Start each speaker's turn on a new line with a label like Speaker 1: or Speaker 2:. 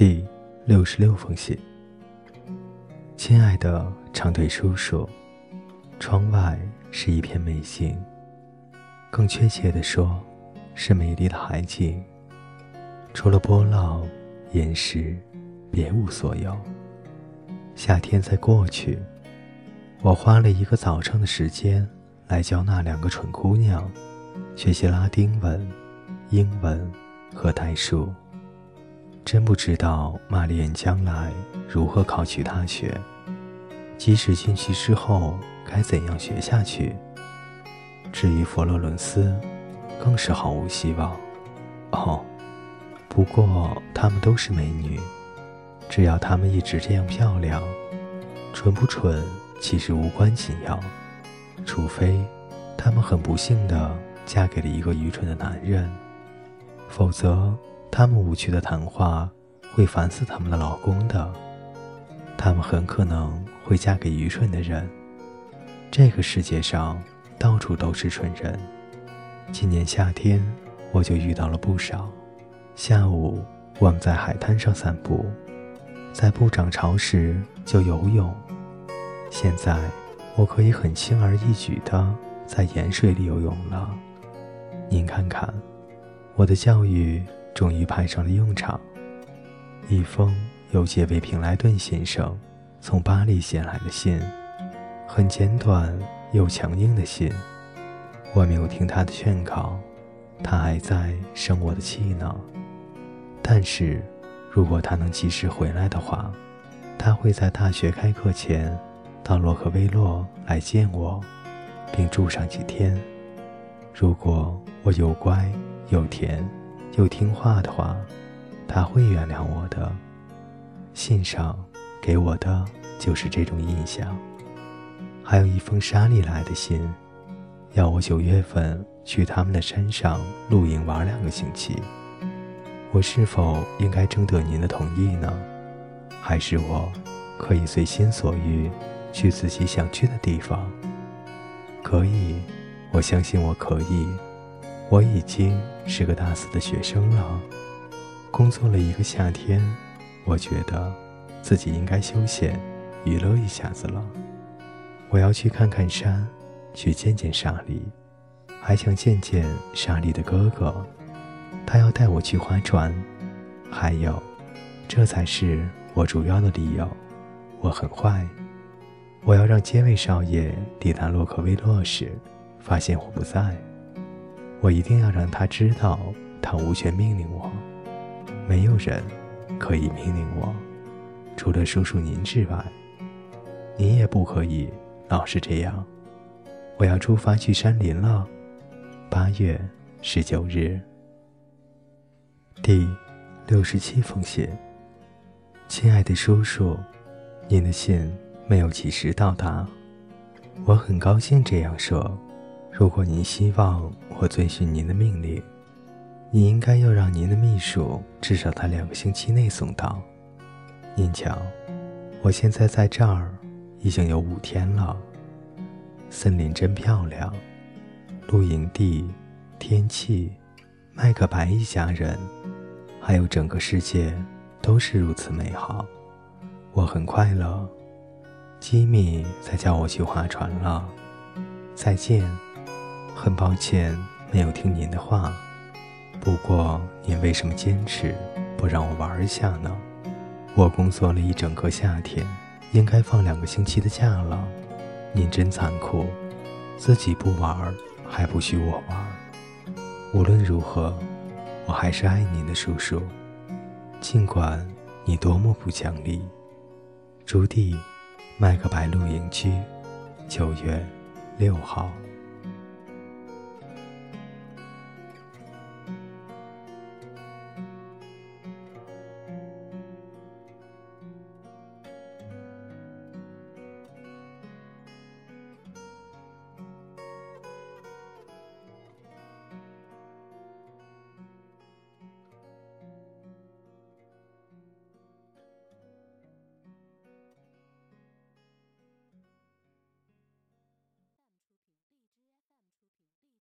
Speaker 1: 第六十六封信，亲爱的长腿叔叔，窗外是一片美景，更确切地说，是美丽的海景。除了波浪、岩石，别无所有。夏天在过去，我花了一个早上的时间来教那两个蠢姑娘学习拉丁文、英文和代数。真不知道玛丽安将来如何考取大学，即使进去之后该怎样学下去。至于佛罗伦斯，更是毫无希望。哦，不过她们都是美女，只要她们一直这样漂亮，蠢不蠢其实无关紧要，除非她们很不幸的嫁给了一个愚蠢的男人，否则。他们无趣的谈话会烦死他们的老公的，他们很可能会嫁给愚蠢的人。这个世界上到处都是蠢人。今年夏天我就遇到了不少。下午我们在海滩上散步，在不涨潮时就游泳。现在我可以很轻而易举地在盐水里游泳了。您看看，我的教育。终于派上了用场。一封由杰维平莱顿先生从巴黎写来的信，很简短又强硬的信。我没有听他的劝告，他还在生我的气呢。但是，如果他能及时回来的话，他会在大学开课前到洛克威洛来见我，并住上几天。如果我又乖又甜。又听话的话，他会原谅我的。信上给我的就是这种印象。还有一封沙利来的信，要我九月份去他们的山上露营玩两个星期。我是否应该征得您的同意呢？还是我可以随心所欲去自己想去的地方？可以，我相信我可以。我已经是个大四的学生了，工作了一个夏天，我觉得自己应该休闲娱乐一下子了。我要去看看山，去见见莎莉，还想见见莎莉的哥哥，他要带我去划船。还有，这才是我主要的理由。我很坏，我要让街卫少爷抵达洛克威洛时，发现我不在。我一定要让他知道，他无权命令我，没有人可以命令我，除了叔叔您之外，您也不可以老是这样。我要出发去山林了，八月十九日。第六十七封信，亲爱的叔叔，您的信没有及时到达，我很高兴这样说。如果您希望我遵循您的命令，你应该要让您的秘书至少在两个星期内送到。您瞧，我现在在这儿已经有五天了。森林真漂亮，露营地、天气、麦克白一家人，还有整个世界都是如此美好，我很快乐。吉米在叫我去划船了，再见。很抱歉没有听您的话，不过您为什么坚持不让我玩一下呢？我工作了一整个夏天，应该放两个星期的假了。您真残酷，自己不玩还不许我玩。无论如何，我还是爱您的叔叔，尽管你多么不讲理。朱棣，麦克白露营区，九月六号。